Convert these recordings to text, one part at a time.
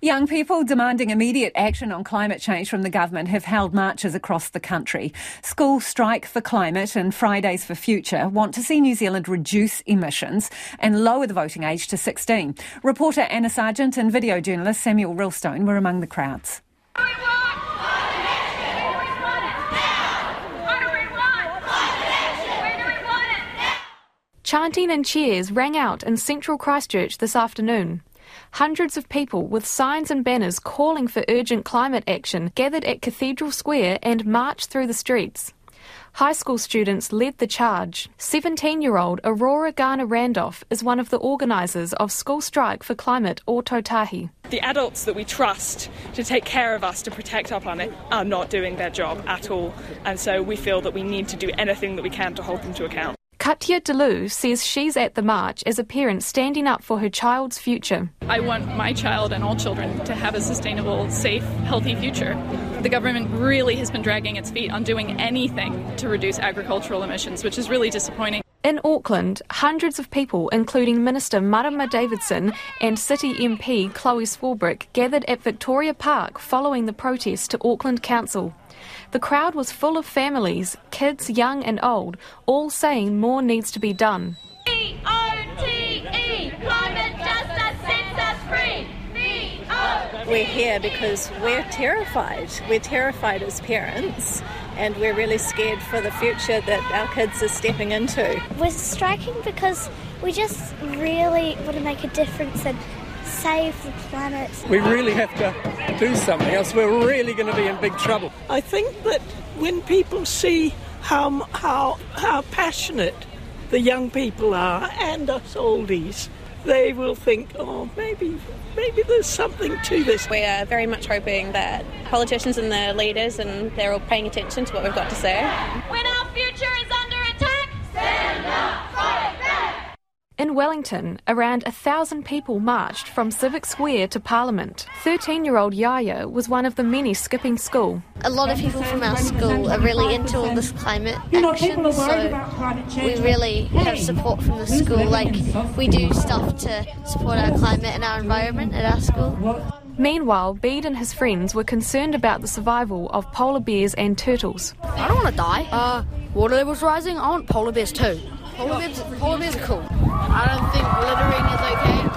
Young people demanding immediate action on climate change from the government have held marches across the country. School Strike for Climate and Fridays for Future want to see New Zealand reduce emissions and lower the voting age to 16. Reporter Anna Sargent and video journalist Samuel Rillstone were among the crowds. Chanting and cheers rang out in central Christchurch this afternoon. Hundreds of people with signs and banners calling for urgent climate action gathered at Cathedral Square and marched through the streets. High school students led the charge. 17 year old Aurora Garner Randolph is one of the organisers of School Strike for Climate or Tahi. The adults that we trust to take care of us, to protect our planet, are not doing their job at all. And so we feel that we need to do anything that we can to hold them to account. Katya Delu says she's at the march as a parent standing up for her child's future. I want my child and all children to have a sustainable, safe, healthy future. The government really has been dragging its feet on doing anything to reduce agricultural emissions, which is really disappointing. In Auckland, hundreds of people, including Minister Marama Davidson and City MP Chloe Swarbrick, gathered at Victoria Park following the protest to Auckland Council. The crowd was full of families, kids young and old, all saying more needs to be done. We're here because we're terrified. We're terrified as parents and we're really scared for the future that our kids are stepping into. We're striking because we just really want to make a difference and save the planet. We really have to do something else. We're really going to be in big trouble. I think that when people see how, how, how passionate the young people are and us oldies, they will think, oh, maybe, maybe there's something to this. We are very much hoping that politicians and the leaders and they're all paying attention to what we've got to say. When our future is under attack, stand up, fight back. In Wellington, around a thousand people marched from Civic Square to Parliament. 13 year old Yaya was one of the many skipping school. A lot of people from our school are really into all this climate action, so we really have support from the school. Like, we do stuff to support our climate and our environment at our school. Meanwhile, Bede and his friends were concerned about the survival of polar bears and turtles. I don't want to die. Uh, water levels rising. I want polar bears too. Polar bears, polar bears are cool. I don't think littering is okay.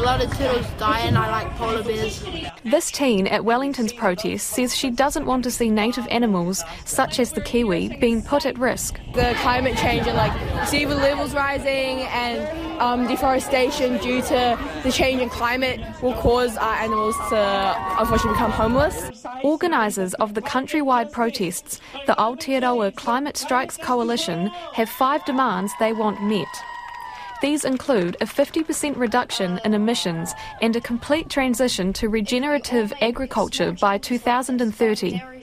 And a lot of turtles die, and I like polar bears. This teen at Wellington's protest says she doesn't want to see native animals, such as the kiwi, being put at risk. The climate change and like sea levels rising and um, deforestation due to the change in climate will cause our animals to unfortunately become homeless. Organisers of the countrywide protests, the Aotearoa Climate Strikes Coalition, have five demands they want met. These include a 50% reduction in emissions and a complete transition to regenerative agriculture by 2030.